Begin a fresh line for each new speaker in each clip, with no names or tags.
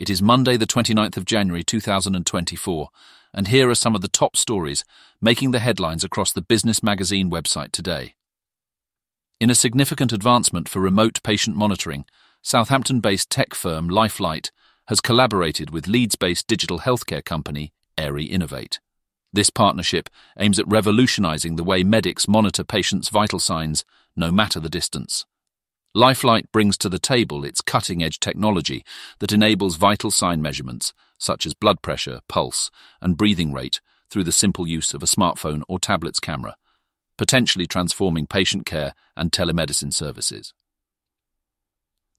It is Monday, the 29th of January 2024, and here are some of the top stories making the headlines across the Business Magazine website today. In a significant advancement for remote patient monitoring, Southampton based tech firm Lifelight has collaborated with Leeds based digital healthcare company Aire Innovate. This partnership aims at revolutionizing the way medics monitor patients' vital signs, no matter the distance. Lifelight brings to the table its cutting edge technology that enables vital sign measurements, such as blood pressure, pulse, and breathing rate, through the simple use of a smartphone or tablet's camera, potentially transforming patient care and telemedicine services.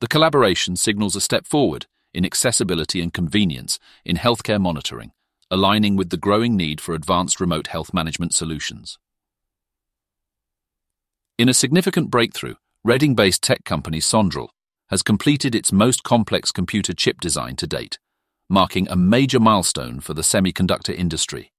The collaboration signals a step forward in accessibility and convenience in healthcare monitoring, aligning with the growing need for advanced remote health management solutions. In a significant breakthrough, Reading based tech company Sondrel has completed its most complex computer chip design to date, marking a major milestone for the semiconductor industry.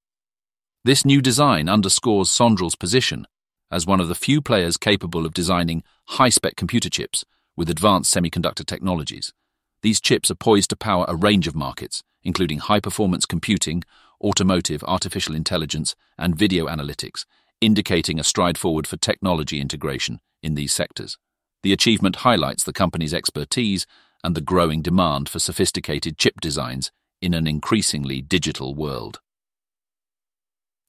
This new design underscores Sondrel's position as one of the few players capable of designing high spec computer chips with advanced semiconductor technologies. These chips are poised to power a range of markets, including high performance computing, automotive, artificial intelligence, and video analytics, indicating a stride forward for technology integration in these sectors. The achievement highlights the company's expertise and the growing demand for sophisticated chip designs in an increasingly digital world.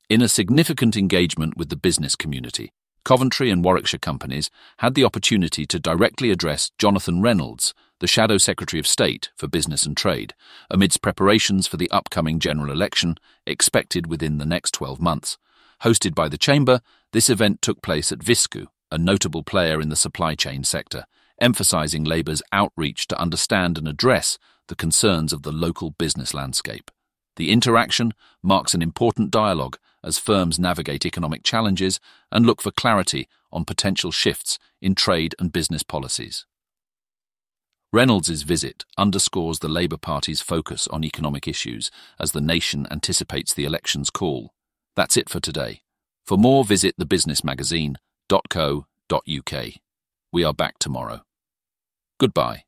In a significant engagement with the business community, Coventry and Warwickshire companies had the opportunity to directly address Jonathan Reynolds, the Shadow Secretary of State for Business and Trade, amidst preparations for the upcoming general election expected within the next 12 months. Hosted by the Chamber, this event took place at Visku, a notable player in the supply chain sector, emphasizing Labour's outreach to understand and address the concerns of the local business landscape. The interaction marks an important dialogue as firms navigate economic challenges and look for clarity on potential shifts in trade and business policies. Reynolds's visit underscores the Labour Party's focus on economic issues as the nation anticipates the election's call. That's it for today. For more, visit the Business Magazine www.co.uk. We are back tomorrow. Goodbye.